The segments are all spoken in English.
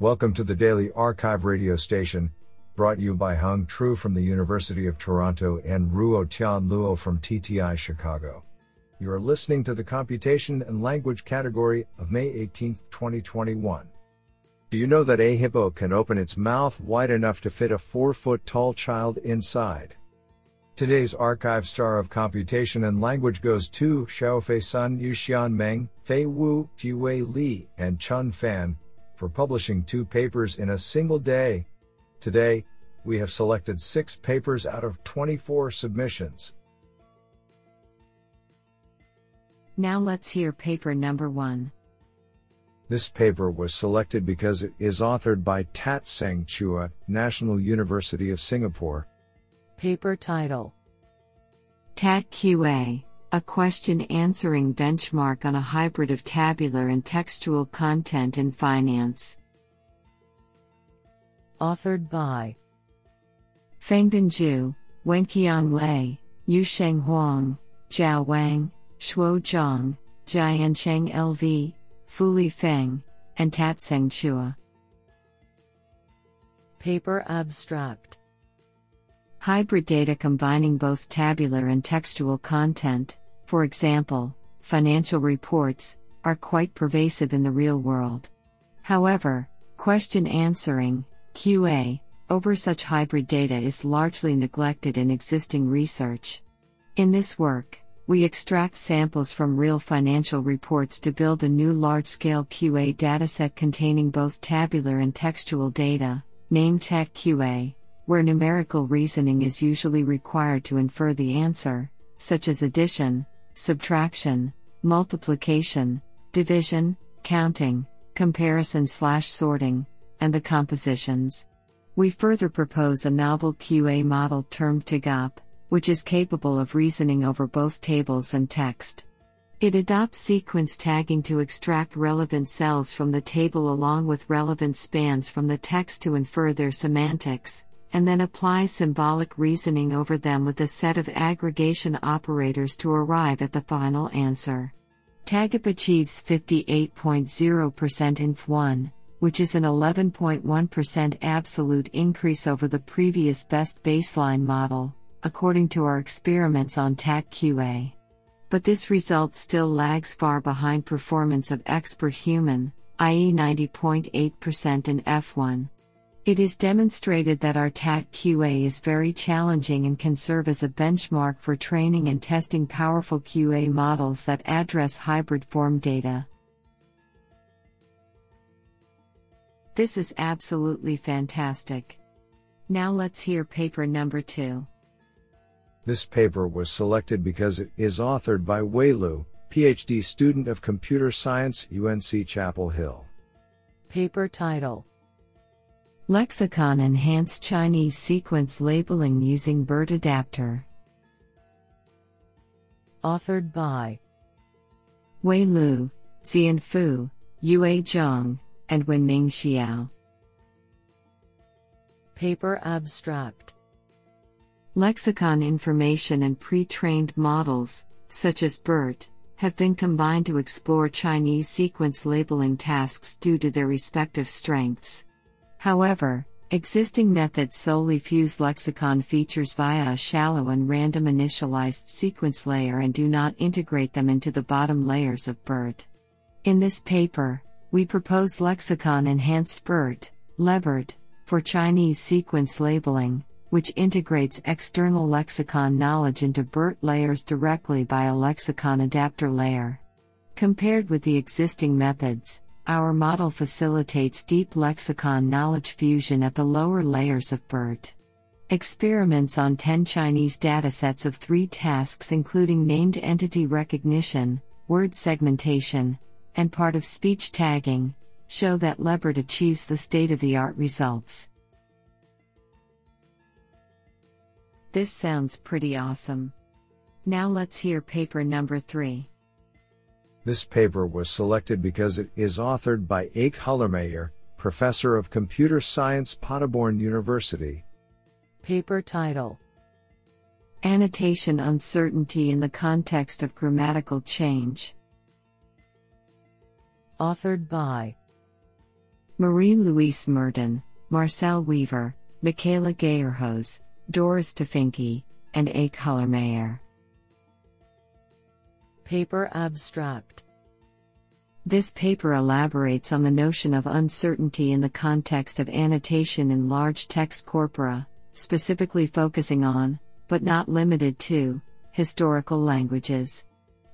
Welcome to the Daily Archive radio station, brought you by Hung Tru from the University of Toronto and Ruo Tian Luo from TTI Chicago. You are listening to the Computation and Language category of May 18, 2021. Do you know that a hippo can open its mouth wide enough to fit a 4 foot tall child inside? Today's archive star of computation and language goes to Xiaofei Sun, Yuxian Meng, Fei Wu, Jiwei Li, and Chun Fan for publishing two papers in a single day. Today, we have selected six papers out of 24 submissions. Now let's hear paper number one. This paper was selected because it is authored by Tat Seng Chua, National University of Singapore, Paper title TAT QA, a question answering benchmark on a hybrid of tabular and textual content in finance. Authored by Fengbin Zhu, Wenqiang Lei, Yusheng Huang, Zhao Wang, Shuo Zhang, Jiancheng LV, Fuli Feng, and Tatseng Chua. Paper abstract Hybrid data combining both tabular and textual content, for example, financial reports, are quite pervasive in the real world. However, question answering, QA, over such hybrid data is largely neglected in existing research. In this work, we extract samples from real financial reports to build a new large scale QA dataset containing both tabular and textual data, named TAT-QA where numerical reasoning is usually required to infer the answer, such as addition, subtraction, multiplication, division, counting, comparison slash sorting, and the compositions. We further propose a novel QA model termed TAGOP, which is capable of reasoning over both tables and text. It adopts sequence tagging to extract relevant cells from the table along with relevant spans from the text to infer their semantics, and then apply symbolic reasoning over them with a set of aggregation operators to arrive at the final answer. TAGOP achieves 58.0% INF1, which is an 11.1% absolute increase over the previous best baseline model, according to our experiments on TAT-QA. But this result still lags far behind performance of expert human, i.e. 90.8% in F1. It is demonstrated that our TAT QA is very challenging and can serve as a benchmark for training and testing powerful QA models that address hybrid form data. This is absolutely fantastic. Now let's hear paper number two. This paper was selected because it is authored by Wei Liu, PhD student of computer science, UNC Chapel Hill. Paper title Lexicon Enhanced Chinese Sequence Labeling Using BERT Adapter. Authored by Wei Liu, Xiyan Fu, Yue Zhang, and Wenming Xiao. Paper abstract Lexicon information and pre trained models, such as BERT, have been combined to explore Chinese sequence labeling tasks due to their respective strengths. However, existing methods solely fuse lexicon features via a shallow and random initialized sequence layer and do not integrate them into the bottom layers of BERT. In this paper, we propose lexicon enhanced BERT, LEBERT, for Chinese sequence labeling, which integrates external lexicon knowledge into BERT layers directly by a lexicon adapter layer. Compared with the existing methods, our model facilitates deep lexicon knowledge fusion at the lower layers of BERT. Experiments on 10 Chinese datasets of three tasks, including named entity recognition, word segmentation, and part of speech tagging, show that LEBERT achieves the state of the art results. This sounds pretty awesome. Now let's hear paper number 3. This paper was selected because it is authored by Eyke Hüllermeier, professor of computer science, Paderborn University. Paper title Annotation Uncertainty in the Context of Grammatical Change. Authored by Marie-Luis Merten, Marcel Wever, Michaela Geierhos, Doris Tophinke, and A. Hüllermeier. Paper abstract. This paper elaborates on the notion of uncertainty in the context of annotation in large text corpora, specifically focusing on, but not limited to, historical languages.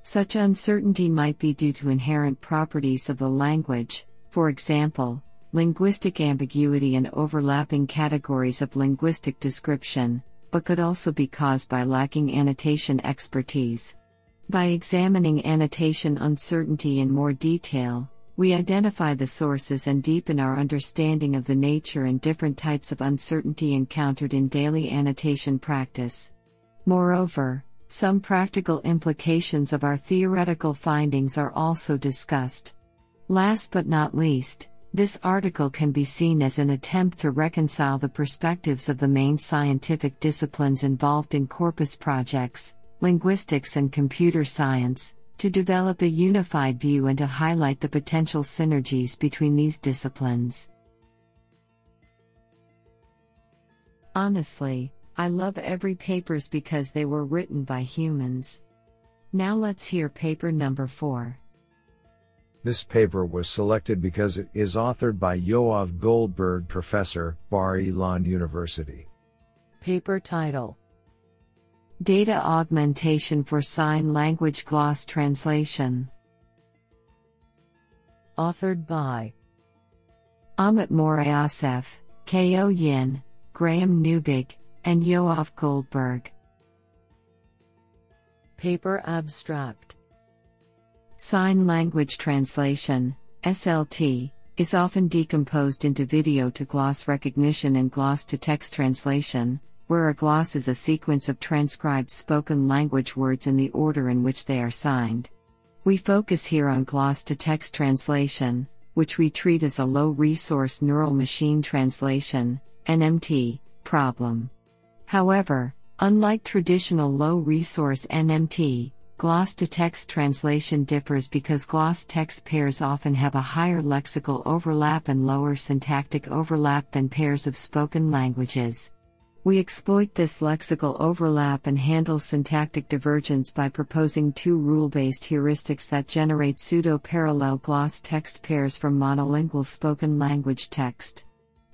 Such uncertainty might be due to inherent properties of the language, for example, linguistic ambiguity and overlapping categories of linguistic description, but could also be caused by lacking annotation expertise. By examining annotation uncertainty in more detail, we identify the sources and deepen our understanding of the nature and different types of uncertainty encountered in daily annotation practice. Moreover, some practical implications of our theoretical findings are also discussed. Last but not least, this article can be seen as an attempt to reconcile the perspectives of the main scientific disciplines involved in corpus projects, linguistics, and computer science, to develop a unified view and to highlight the potential synergies between these disciplines. Honestly, I love every papers because they were written by humans. Now let's hear paper number 4. This paper was selected because it is authored by Yoav Goldberg, professor, Bar Ilan University. Paper title Data Augmentation for Sign Language Gloss Translation. Authored by Amit Moryossef, Kayo Yin, Graham Neubig, and Yoav Goldberg. Paper Abstract Sign Language Translation, SLT, is often decomposed into video to gloss recognition and gloss to text translation, where a gloss is a sequence of transcribed spoken language words in the order in which they are signed. We focus here on gloss to text translation, which we treat as a low resource neural machine translation NMT, problem. However, unlike traditional low resource NMT, gloss to text translation differs because gloss text pairs often have a higher lexical overlap and lower syntactic overlap than pairs of spoken languages. We exploit this lexical overlap and handle syntactic divergence by proposing two rule based heuristics that generate pseudo parallel gloss text pairs from monolingual spoken language text.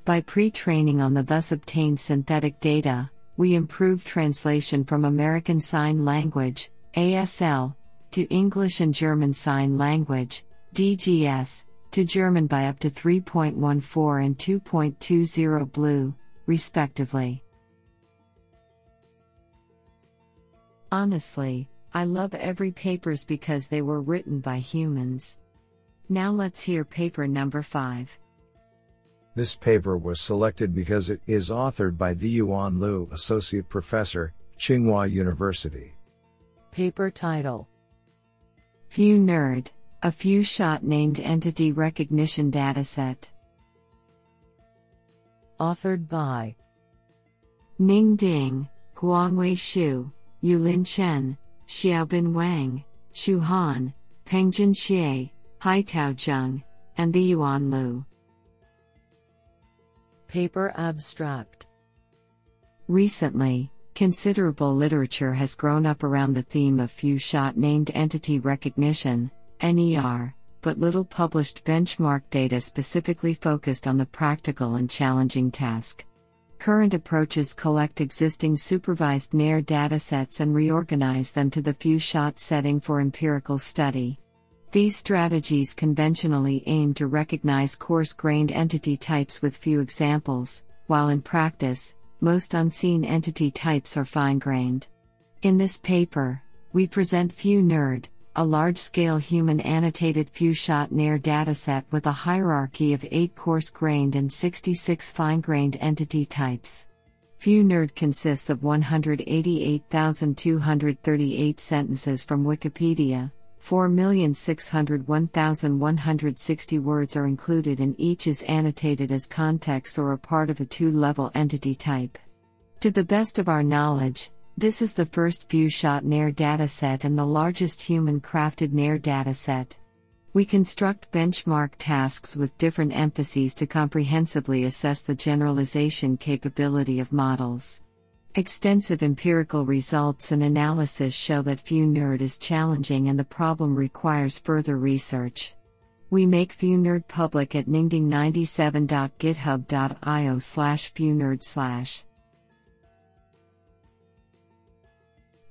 By pre training on the thus obtained synthetic data, we improve translation from American Sign Language, ASL, to English and German Sign Language, DGS, to German by up to 3.14 and 2.20 BLEU, respectively. Honestly, I love every papers because they were written by humans. Now let's hear paper number 5. This paper was selected because it is authored by Zhiyuan Liu, Associate Professor, Tsinghua University. Paper title Few Nerd, a few shot named entity recognition dataset. Authored by Ning Ding, Guangwei Xu, Yulin Chen, Xiaobin Wang, Xu Han, Pengjun Xie, Haitao Zheng, and Zhiyuan Liu. Paper Abstract Recently, considerable literature has grown up around the theme of few shot named entity recognition, NER, but little published benchmark data specifically focused on the practical and challenging task. Current approaches collect existing supervised NER datasets and reorganize them to the few shot setting for empirical study. These strategies conventionally aim to recognize coarse grained entity types with few examples, while in practice, most unseen entity types are fine grained. In this paper, we present Few Nerd, a large scale human annotated few shot NER dataset with a hierarchy of 8 coarse grained and 66 fine grained entity types. Few Nerd consists of 188,238 sentences from Wikipedia. 4,601,160 words are included and each is annotated as context or a part of a two level entity type. To the best of our knowledge, this is the first few shot NER dataset and the largest human crafted NER dataset. We construct benchmark tasks with different emphases to comprehensively assess the generalization capability of models. Extensive empirical results and analysis show that Few Nerd is challenging and the problem requires further research. We make Few Nerd public at ningding97.github.io slash slash.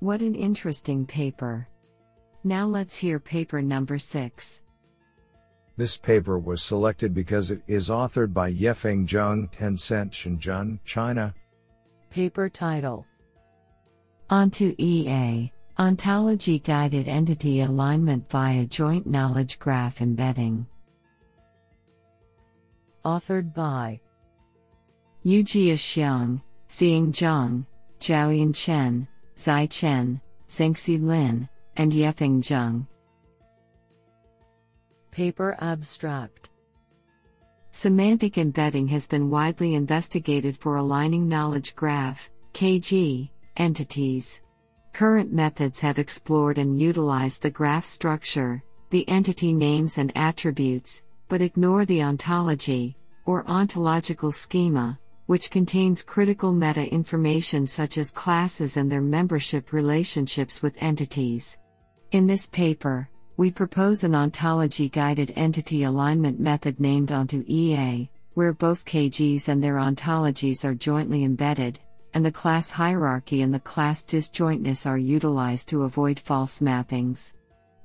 What an interesting paper. Now let's hear paper number 6. This paper was selected because it is authored by Yefeng Zheng, Tencent Shenzhen, China. Paper title Onto EA Ontology Guided Entity Alignment via Joint Knowledge Graph Embedding. Authored by Yujia Xiang, Xing Zhang, Jiaoyan Chen, Zai Chen, Zhengxi Lin, and Yefeng Zheng. Paper Abstract Semantic embedding has been widely investigated for aligning knowledge graph KG entities. Current methods have explored and utilized the graph structure, the entity names and attributes, but ignore the ontology, or ontological schema, which contains critical meta information such as classes and their membership relationships with entities. In this paper, we propose an ontology guided entity alignment method named onto EA, where both KGs and their ontologies are jointly embedded, and the class hierarchy and the class disjointness are utilized to avoid false mappings.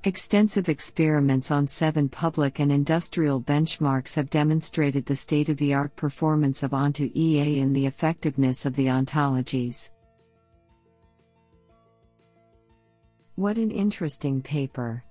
Extensive experiments on seven public and industrial benchmarks have demonstrated the state of the art performance of Onto EA and the effectiveness of the ontologies. What an interesting paper!